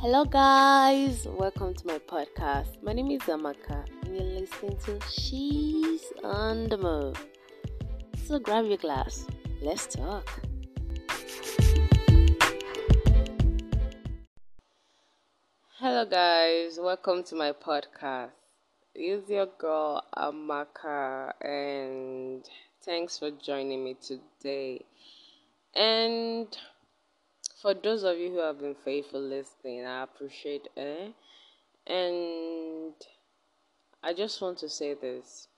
Hello, guys, welcome to my podcast. My name is Amaka, and you're listening to She's on the Move. So grab your glass, let's talk. Hello, guys, welcome to my podcast. It's your girl Amaka, and thanks for joining me today. And for those of you who have been faithful listening, I appreciate it. And I just want to say this.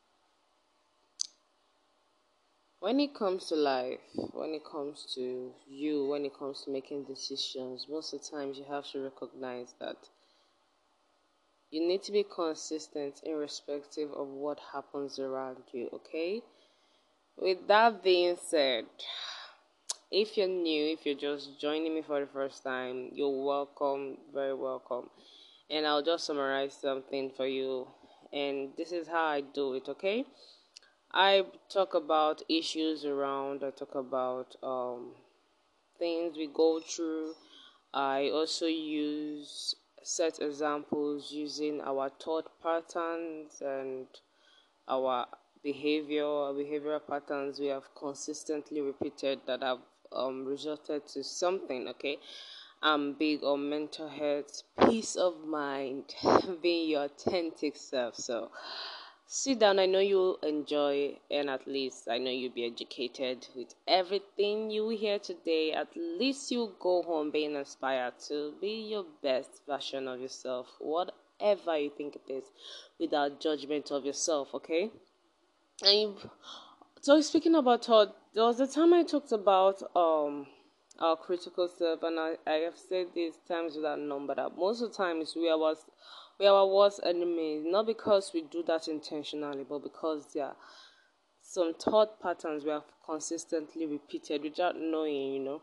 When it comes to life, when it comes to you, when it comes to making decisions, most of the times you have to recognize that you need to be consistent irrespective of what happens around you, okay? With that being said, if you're new, if you're just joining me for the first time, you're welcome, very welcome. And I'll just summarize something for you. And this is how I do it, okay? I talk about issues around, I talk about um, things we go through. I also use set examples using our thought patterns and our behavior, behavioral patterns we have consistently repeated that have um, resulted to something, okay? I'm big on mental health, peace of mind, being your authentic self. So sit down. I know you'll enjoy, and at least I know you'll be educated with everything you hear today. At least you'll go home being inspired to be your best version of yourself, whatever you think it is, without judgment of yourself, okay? And so speaking about thought, there was a time I talked about um our critical self, and I, I have said these times without number that most of the times we are was we are our worst enemies, not because we do that intentionally, but because there are some thought patterns we have consistently repeated without knowing, you know.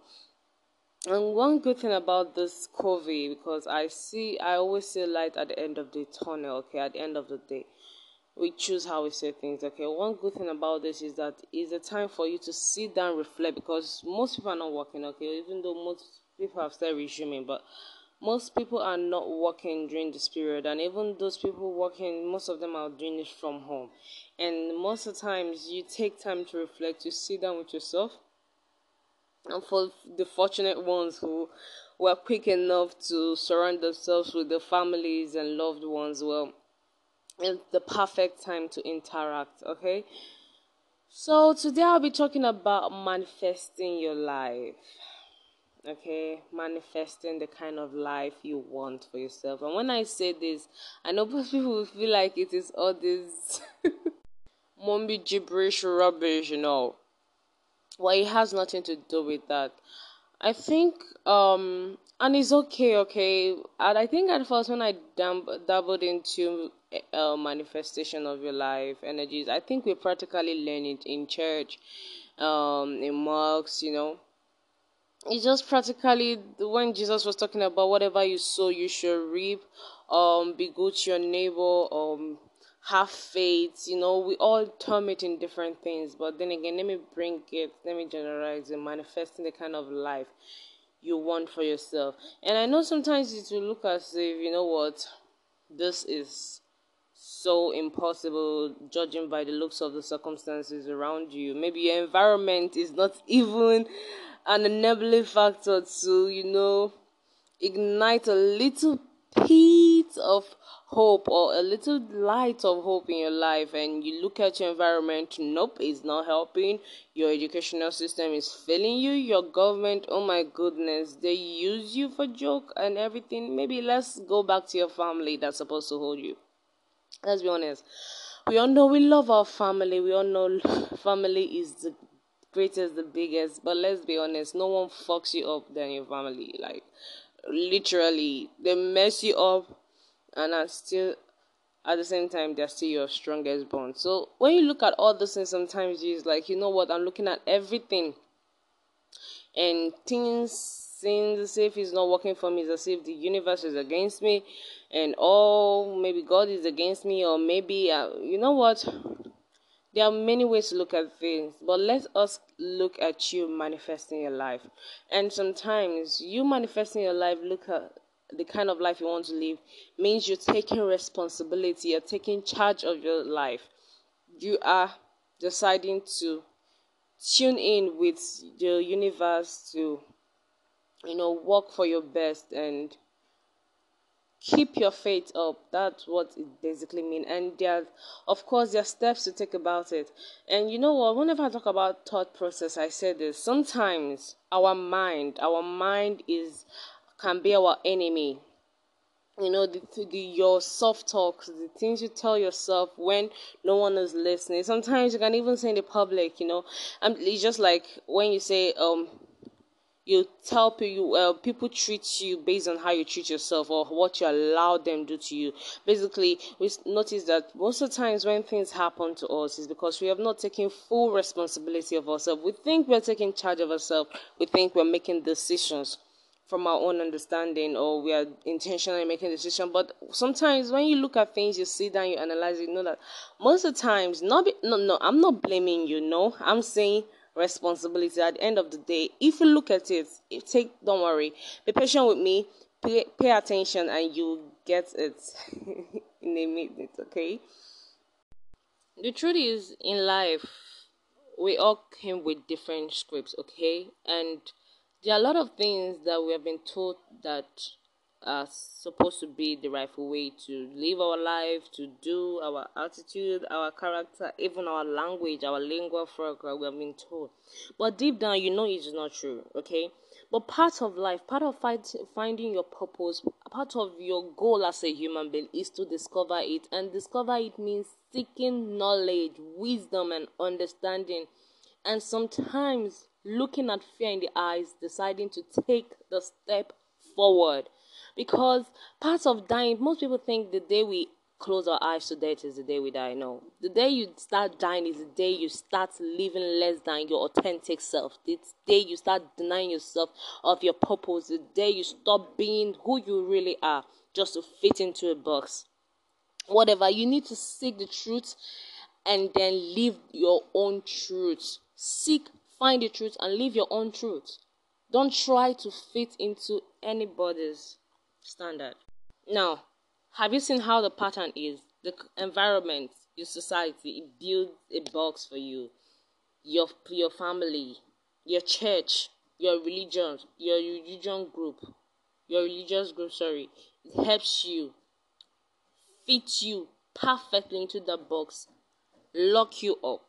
And one good thing about this COVID, because I see, I always see light at the end of the tunnel. Okay, at the end of the day, we choose how we say things. Okay, one good thing about this is that it's a time for you to sit down, reflect, because most people are not working. Okay, even though most people have started resuming, but most people are not working during this period, and even those people working, most of them are doing it from home. And most of the times, you take time to reflect, to sit down with yourself. And for the fortunate ones who were quick enough to surround themselves with their families and loved ones, well, the perfect time to interact, okay? So, today I'll be talking about manifesting your life, okay? Manifesting the kind of life you want for yourself. And when I say this, I know most people will feel like it is all this mumby gibberish rubbish, you know. Well, it has nothing to do with that. I think, um, and it's okay, okay. And I think at first when I dabbled into uh, manifestation of your life energies. I think we practically learn it in church, um, in mosques, you know. It's just practically when Jesus was talking about whatever you sow, you should reap. Um, be good to your neighbor. Um, have faith. You know, we all term it in different things, but then again, let me bring it. Let me generalize it. Manifesting the kind of life you want for yourself. And I know sometimes it will look as if you know what this is so impossible judging by the looks of the circumstances around you. Maybe your environment is not even an enabling factor to, you know, ignite a little piece of hope or a little light of hope in your life. And you look at your environment nope it's not helping. Your educational system is failing you. Your government oh my goodness they use you for joke and everything. Maybe let's go back to your family that's supposed to hold you let's be honest. We all know we love our family. We all know family is the greatest the biggest. But let's be honest no one fucks you up than your family. Like literally they mess you up and are still at the same time they're still your strongest bond. So when you look at all those things sometimes it's like you know what? I'm looking at everything and things as if it's not working for me it's as if the universe is against me and oh maybe god is against me or maybe uh, you know what there are many ways to look at things but let us look at you manifesting your life and sometimes you manifesting your life look at the kind of life you want to live means you're taking responsibility, you're taking charge of your life. You are deciding to tune in with the universe to you know work for your best and keep your faith up. That's what it basically means and there of course there are steps to take about it. And you know what? Whenever i talk about thought process i say this. Sometimes our mind our mind is can be our enemy. You know the, the your soft talks the things you tell yourself when no one is listening. Sometimes you can even say in the public you know and it's just like when you say um you tell people uh, people treat you based on how you treat yourself or what you allow them do to you. Basically we notice that most of the times when things happen to us is because we have not taken full responsibility of ourselves. We think we're taking charge of ourselves. We think we're making decisions from our own understanding or we are intentionally making decision but sometimes when you look at things you sit down you analyze you know that most of the times not be, no no i'm not blaming you no. I'm saying responsibility at the end of the day. If you look at it take don't worry. Be patient with me. Pay, pay attention and you get it in a minute okay? The truth is in life we all came with different scripts okay? And there are a lot of things that we have been taught that are supposed to be the rightful way to live our life, to do our attitude, our character, even our language, our lingua franca, we have been told. But deep down, you know it's not true, okay? But part of life, part of fight, finding your purpose, part of your goal as a human being is to discover it. And discover it means seeking knowledge, wisdom, and understanding. And sometimes looking at fear in the eyes, deciding to take the step forward because part of dying, most people think the day we close our eyes to death is the day we die. No. The day you start dying is the day you start living less than your authentic self. The day you start denying yourself of your purpose. The day you stop being who you really are just to fit into a box. Whatever. You need to seek the truth and then live your own truth. Seek, find the truth, and live your own truth. Don't try to fit into anybody's standard. Now, have you seen how the pattern is? The environment, your society, it builds a box for you. Your your family, your church, your religion, your religion group, your religious group, sorry, it helps you fit you perfectly into the box, lock you up.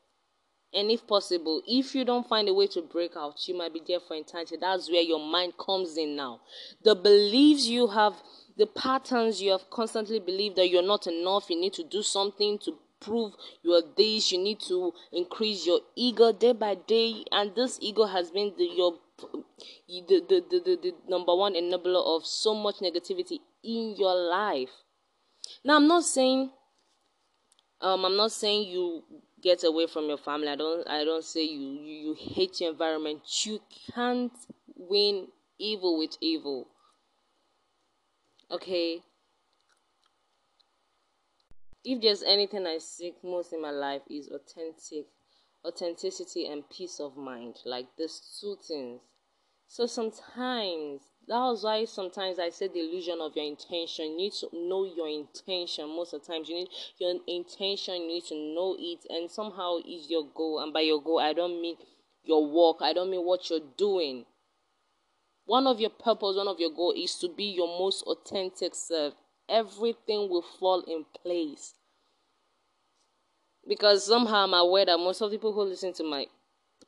And if possible, if you don't find a way to break out, you might be there for eternity. That's where your mind comes in now. The beliefs you have, the patterns you have constantly believed that you're not enough, you need to do something to prove your this, you need to increase your ego day by day, and this ego has been the, your the, the, the, the, the number one enabler of so much negativity in your life. Now, I'm not saying um, I'm not saying you get away from your family. I don't I don't say you, you you hate your environment. You can't win evil with evil. Okay. If there's anything I seek most in my life is authentic authenticity and peace of mind. Like these two things. So sometimes that was why sometimes I said the illusion of your intention. You need to know your intention. Most of the times, you need your intention. You need to know it, and somehow is your goal. And by your goal, I don't mean your work. I don't mean what you're doing. One of your purpose, one of your goal is to be your most authentic self. Everything will fall in place. Because somehow I'm aware that most of the people who listen to my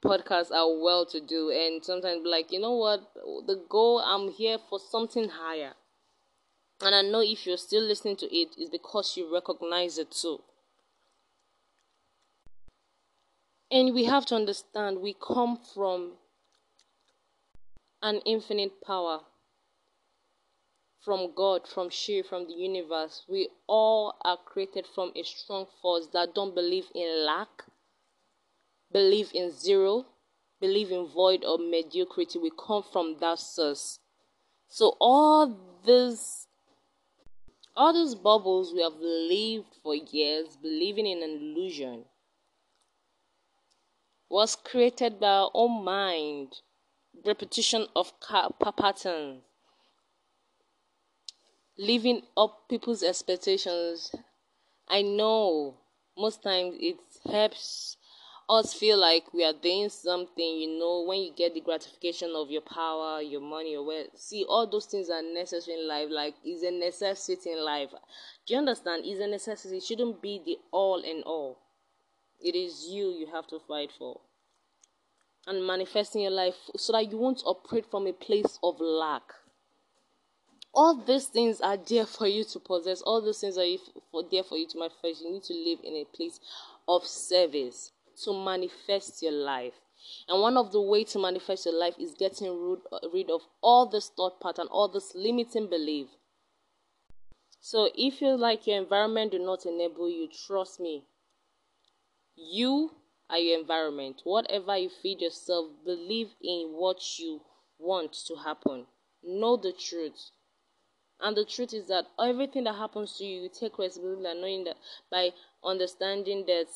podcasts are well to do and sometimes like you know what? The goal i'm here for something higher. And i know if you're still listening to it is because you recognize it too. And we have to understand we come from an infinite power. From God, from she, from the universe. We all are created from a strong force that don't believe in lack, believe in zero, believe in void or mediocrity, we come from that source. So all this all these bubbles we have lived for years believing in an illusion was created by our own mind repetition of patterns living up people's expectations. I know most times it helps us feel like we are doing something, you know, when you get the gratification of your power, your money, or wealth. See, all those things are necessary in life, like is a necessity in life. Do you understand? Is a necessity. It shouldn't be the all in all. It is you you have to fight for. And manifesting your life so that you won't operate from a place of lack all these things are there for you to possess all those things are there for you to manifest you need to live in a place of service to manifest your life. And one of the way to manifest your life is getting rid, of all this thought pattern all this limiting belief. So if you like your environment do not enable you trust me. You are your environment. Whatever you feed yourself believe in what you want to happen. Know the truth. And the truth is that everything that happens to you, you take responsibility knowing that by understanding that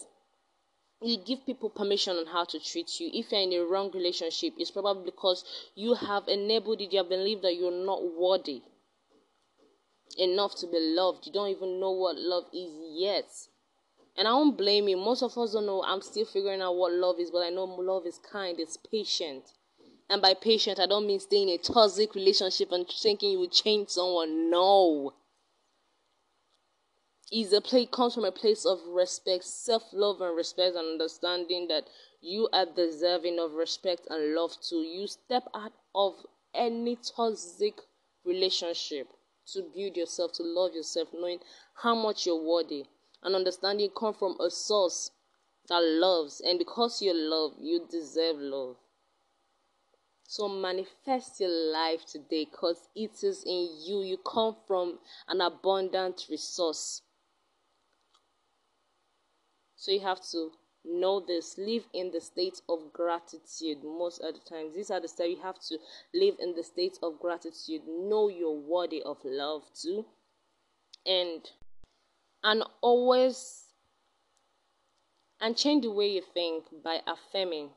you give people permission on how to treat you. If you're in a wrong relationship, it's probably because you have enabled it, you have believed that you're not worthy enough to be loved. You don't even know what love is yet. And I won't blame you. Most of us don't know. I'm still figuring out what love is, but I know love is kind, it's patient. And by patient, I don't mean staying in a toxic relationship and thinking you will change someone. No. Is a place comes from a place of respect, self-love and respect and understanding that you are deserving of respect and love too. You step out of any toxic relationship to build yourself, to love yourself, knowing how much you're worthy. And understanding come from a source that loves. And because you love, you deserve love. So manifest your life today because it is in you. You come from an abundant resource. So you have to know this. Live in the state of gratitude most of the times. These are the steps you have to live in the state of gratitude. Know you're worthy of love too. And and always and change the way you think by affirming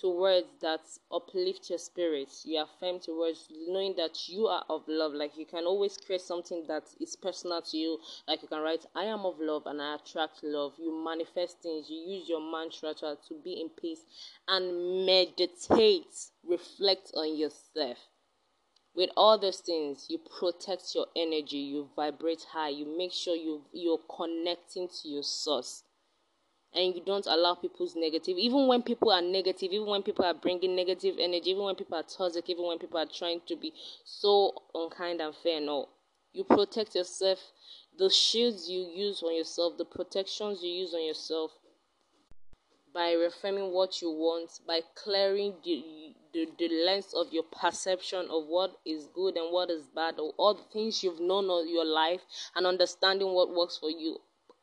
to words that uplift your spirits. You affirm to words knowing that you are of love. Like you can always create something that is personal to you. Like you can write, I am of love and I attract love. You manifest things. You use your mantra to, to be in peace and meditate. Reflect on yourself. With all those things, you protect your energy, you vibrate high, you make sure you you're connecting to your source and you don't allow people's negative. Even when people are negative even when people are bringing negative energy even when people are toxic even when people are trying to be so unkind and fair no. You protect yourself. The shields you use on yourself the protections you use on yourself by reframing what you want by clearing the, the, the lens of your perception of what is good and what is bad or all the things you've known all your life and understanding what works for you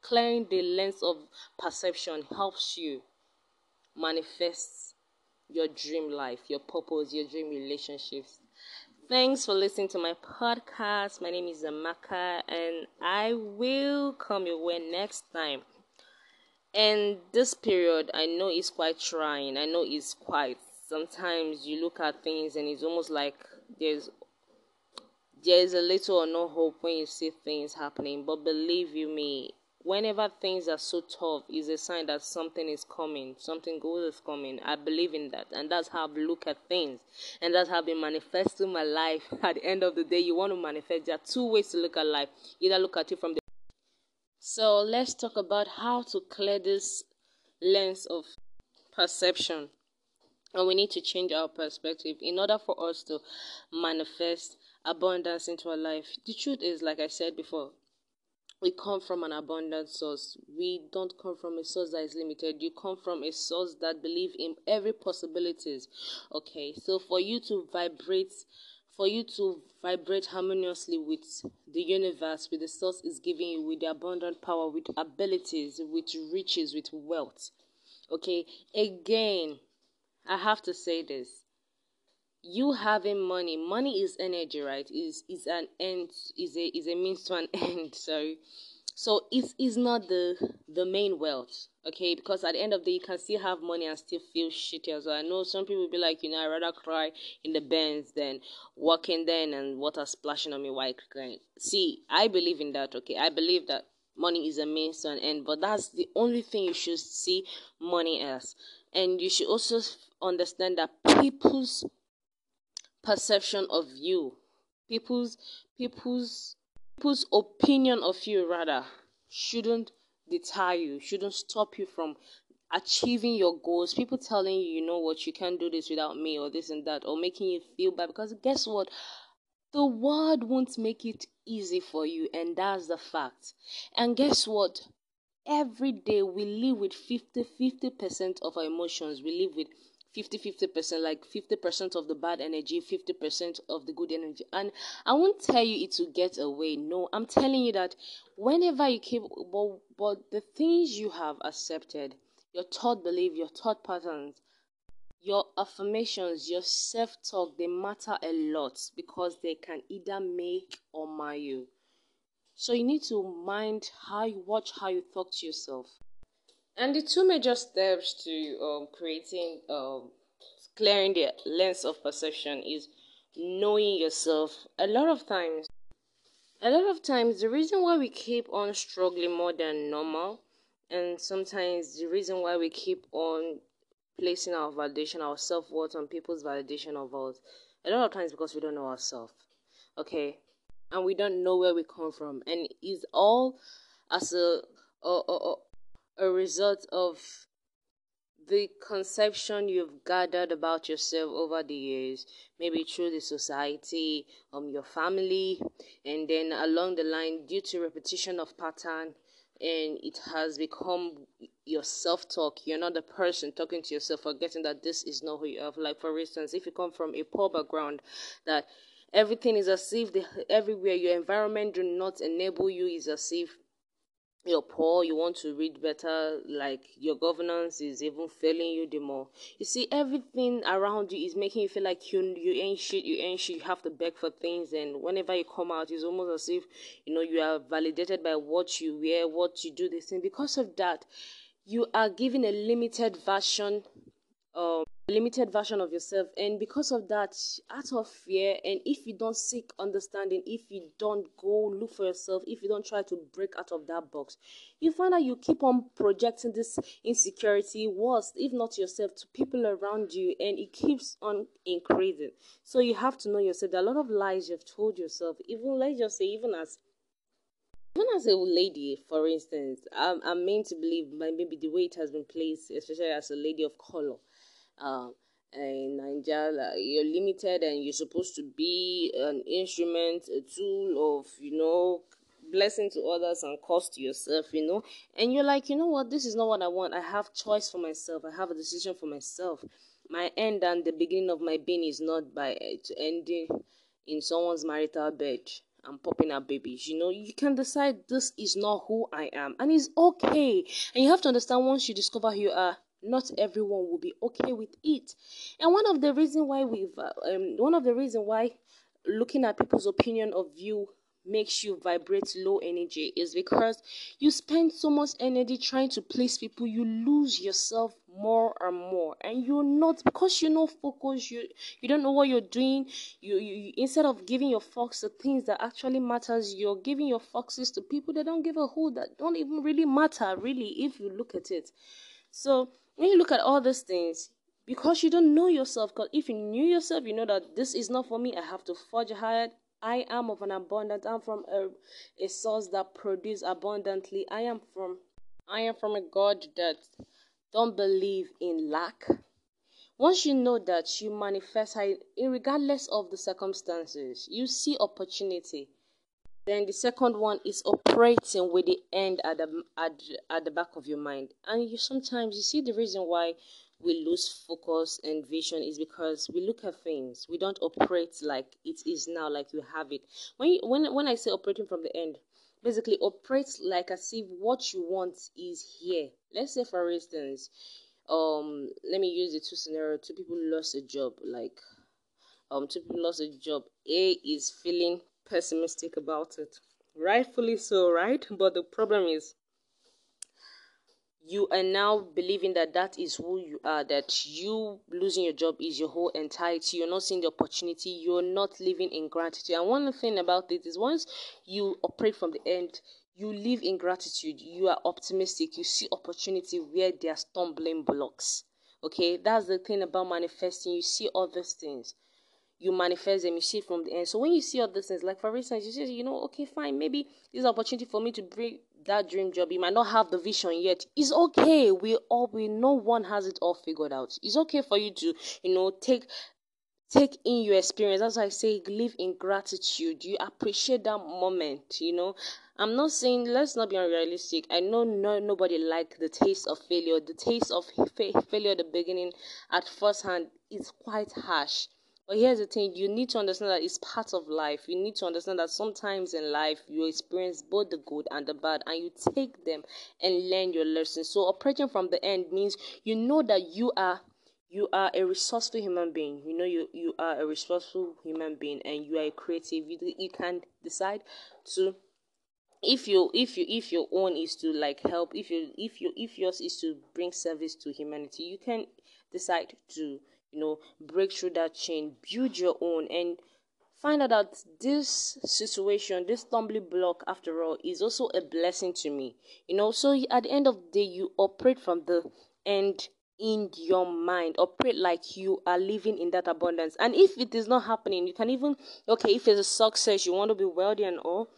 clearing the lens of perception helps you manifest your dream life, your purpose, your dream relationships. Thanks for listening to my podcast. My name is Amaka, and I will come your way next time. And this period, I know is quite trying. I know it's quite. Sometimes you look at things and it's almost like there's there's a little or no hope when you see things happening. But believe you me, whenever things are so tough is a sign that something is coming something good is coming. I believe in that. And that's how i look at things. And that's how i've been manifesting my life. At the end of the day you want to manifest. There are two ways to look at life. Either look at it from the so let's talk about how to clear this lens of perception. And we need to change our perspective in order for us to manifest abundance into our life. The truth is like i said before we come from an abundant source. We don't come from a source that is limited. You come from a source that believe in every possibilities. Okay, so for you to vibrate, for you to vibrate harmoniously with the universe, with the source is giving you, with the abundant power, with abilities, with riches, with wealth. Okay, again, I have to say this you having money money is energy right is is an end is a is a means to an end sorry So it is not the the main wealth, okay? Because at the end of the day, you can still have money and still feel shitty as well. I know some people be like, you know, I'd rather cry in the Benz than walking then and water splashing on me while crying. See, I believe in that, okay? I believe that money is a means to an end, but that's the only thing you should see money as. And you should also understand that people's perception of you, people's people's people's opinion of you rather shouldn't deter you, shouldn't stop you from achieving your goals. People telling you, you know what, you can't do this without me, or this and that, or making you feel bad. Because guess what? The world won't make it easy for you, and that's the fact. And guess what? Every day we live with 50 50% of our emotions. We live with 50 50% like 50% of the bad energy 50% of the good energy. And i won't tell you it will get away. No i'm telling you that whenever you keep but, but the things you have accepted your thought belief your thought patterns your affirmations your self-talk they matter a lot because they can either make or mar you. So you need to mind how you watch how you talk to yourself and the two major steps to um, creating, um, clearing the lens of perception is knowing yourself. A lot of times, a lot of times, the reason why we keep on struggling more than normal, and sometimes the reason why we keep on placing our validation, our self worth on people's validation of us, a lot of times because we don't know ourselves. Okay, and we don't know where we come from, and it's all as a, a result of the conception you've gathered about yourself over the years, maybe through the society, um, your family, and then along the line, due to repetition of pattern, and it has become your self talk. You're not the person talking to yourself, forgetting that this is not who you are. Like, for instance, if you come from a poor background, that everything is as if the, everywhere your environment do not enable you is as if you're poor, you want to read better, like your governance is even failing you the more. You see, everything around you is making you feel like you you ain't shit, you ain't shit, you have to beg for things, and whenever you come out, it's almost as if you know you are validated by what you wear, what you do, this thing. Because of that, you are given a limited version um limited version of yourself and because of that out of fear and if you don't seek understanding if you don't go look for yourself if you don't try to break out of that box you find out you keep on projecting this insecurity worse if not yourself to people around you and it keeps on increasing. So you have to know yourself. A lot of lies you've told yourself. Even let's just say even as even as a lady, for instance, I'm, I'm meant to believe maybe the way it has been placed, especially as a lady of color, um, in Nigeria, you're limited and you're supposed to be an instrument, a tool of, you know, blessing to others and cost to yourself, you know. And you're like, you know what, this is not what I want. I have choice for myself. I have a decision for myself. My end and the beginning of my being is not by ending in someone's marital bed and popping out babies. You know, you can decide this is not who I am, and it's okay. And you have to understand once you discover who you are, not everyone will be okay with it. And one of the reason why we've uh, um, one of the reason why looking at people's opinion of you makes you vibrate low energy is because you spend so much energy trying to please people you lose yourself more and more. And you're not because you're not focused you you don't know what you're doing you, you instead of giving your focus to things that actually matters you're giving your foxes to people that don't give a hoot that don't even really matter really if you look at it. So when you look at all these things, because you don't know yourself, because if you knew yourself, you know that this is not for me, I have to forge ahead. I am of an abundant, I'm from a, a source that produces abundantly. I am from I am from a God that don't believe in lack. Once you know that you manifest regardless of the circumstances, you see opportunity then the second one is operating with the end at the at, at the back of your mind. And you sometimes you see the reason why we lose focus and vision is because we look at things. We don't operate like it is now, like you have it. When you, when when I say operating from the end, basically operate like as if what you want is here. Let's say for instance, um, let me use the two scenario. Two people lost a job, like um, two people lost a job. A is feeling pessimistic about it. rightfully so, right? But the problem is you are now believing that that is who you are, that you losing your job is your whole entirety. You're not seeing the opportunity, you're not living in gratitude. And one thing about it is once you operate from the end, you live in gratitude, you are optimistic, you see opportunity where there are stumbling blocks. Okay, that's the thing about manifesting. You see all these things you manifest them, you see it from the end. So when you see all these things, like for instance, you say, you know, okay, fine, maybe this is opportunity for me to break that dream job. You might not have the vision yet. It's okay. We all we no one has it all figured out. It's okay for you to, you know, take take in your experience. As I say, live in gratitude. You appreciate that moment, you know. I'm not saying let's not be unrealistic. I know no nobody like the taste of failure. The taste of fa- failure at the beginning, at first hand, is quite harsh. But here's the thing you need to understand that it's part of life. You need to understand that sometimes in life you experience both the good and the bad, and you take them and learn your lessons. So, approaching from the end means you know that you are you are a resourceful human being you know you you are a resourceful human being and you are creative you, you can decide to if you if you if your own is to like help if you if you if yours is to bring service to humanity you can decide to you know break through that chain build your own and find out that this situation this stumbling block after all is also a blessing to me. You know so at the end of the day you operate from the end in your mind. Operate like you are living in that abundance. And if it is not happening you can even okay if it's a success you want to be wealthy and all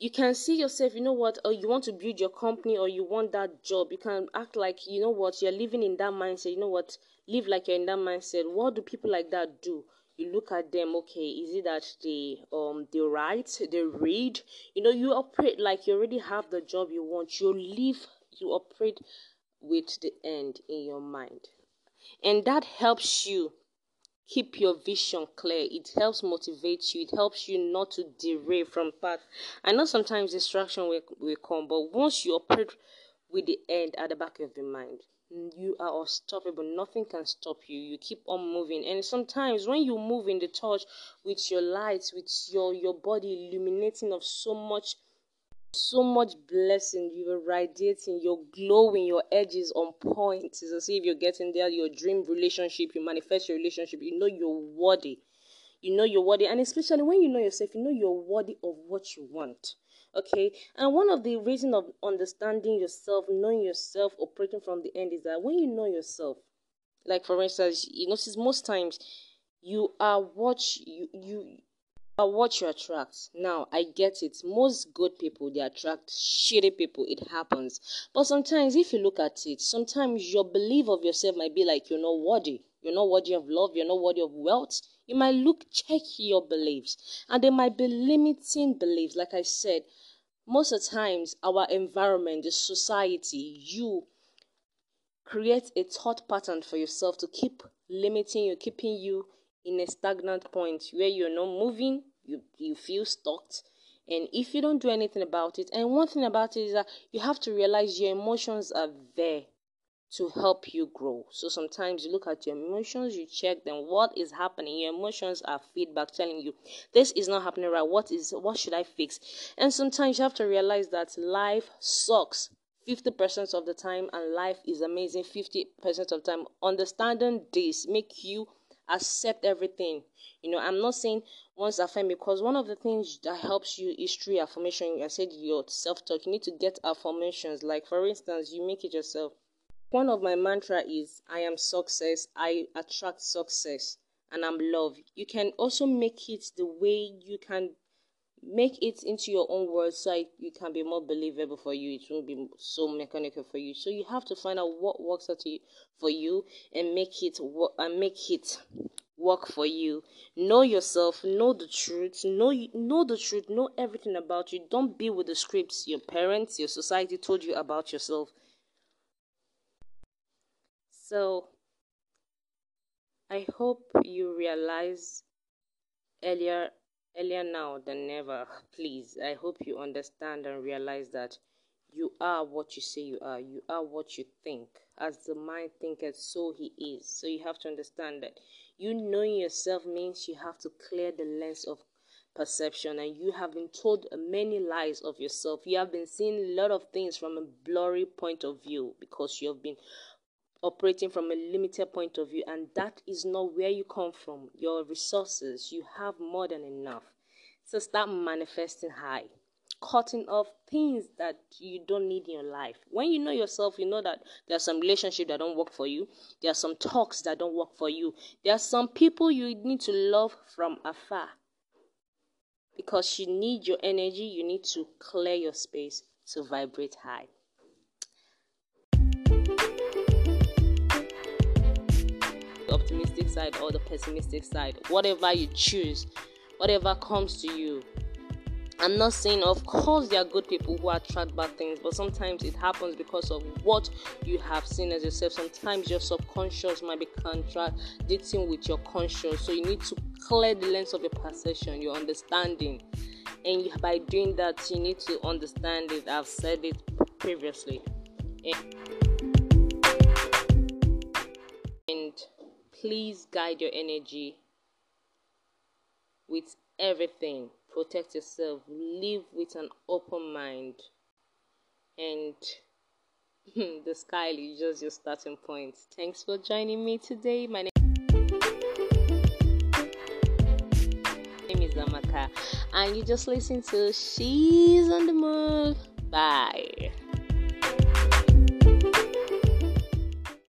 you can see yourself you know what or you want to build your company or you want that job you can act like you know what you're living in that mindset. You know what live like you're in that mindset. What do people like that do? You look at them okay is it that they um they write they read? You know you operate like you already have the job you want. You live you operate with the end in your mind. And that helps you keep your vision clear. It helps motivate you. It helps you not to derail from path. I know sometimes distraction will, will come, but once you operate with the end at the back of your mind, you are unstoppable. Nothing can stop you. You keep on moving. And sometimes when you move in the touch with your lights, with your your body illuminating of so much so much blessing. You're radiating, you're glowing, your edge is on point. It's as if you're getting there, your dream relationship, you manifest your relationship, you know you're worthy. You know you're worthy, and especially when you know yourself, you know you're worthy of what you want. Okay, and one of the reasons of understanding yourself, knowing yourself, operating from the end is that when you know yourself, like for instance, you notice most times you are what you you are what you attract. Now, I get it. Most good people they attract shitty people. It happens. But sometimes, if you look at it, sometimes your belief of yourself might be like you're not worthy. You're not worthy of love. You're not worthy of wealth. You might look, check your beliefs, and they might be limiting beliefs. Like I said, most of the times, our environment, the society, you create a thought pattern for yourself to keep limiting you, keeping you in a stagnant point where you're not moving, you you feel stuck. And if you don't do anything about it and one thing about it is that you have to realize your emotions are there to help you grow. So sometimes you look at your emotions you check them. What is happening? Your emotions are feedback telling you this is not happening right. What is what should i fix? And sometimes you have to realize that life sucks 50% of the time and life is amazing 50% of the time. Understanding this make you accept everything. You know, I'm not saying once affirm because one of the things that helps you is through affirmation. I said your self talk. You need to get affirmations. Like for instance, you make it yourself. One of my mantra is I am success. I attract success and I'm love. You can also make it the way you can make it into your own words so it can be more believable for you. It won't be so mechanical for you. So you have to find out what works out for you and make it work and make it work for you. Know yourself know the truth know know the truth know everything about you. Don't be with the scripts your parents your society told you about yourself. So i hope you realize earlier earlier now than never. Please, I hope you understand and realize that you are what you say you are. You are what you think. As the mind thinketh, so he is. So you have to understand that you knowing yourself means you have to clear the lens of perception and you have been told many lies of yourself. You have been seeing a lot of things from a blurry point of view because you have been operating from a limited point of view, and that is not where you come from. Your resources, you have more than enough. So start manifesting high, cutting off things that you don't need in your life. When you know yourself, you know that there are some relationships that don't work for you, there are some talks that don't work for you, there are some people you need to love from afar. Because you need your energy, you need to clear your space to vibrate high. Optimistic side or the pessimistic side, whatever you choose, whatever comes to you. I'm not saying, of course, there are good people who attract bad things, but sometimes it happens because of what you have seen as yourself. Sometimes your subconscious might be contradicting with your conscious, so you need to clear the lens of your perception, your understanding, and by doing that, you need to understand it. I've said it previously. And please guide your energy with everything. Protect yourself. Live with an open mind. And the sky is just your starting point. Thanks for joining me today. My name is Amaka, and you just listen to She's on the Move. Bye.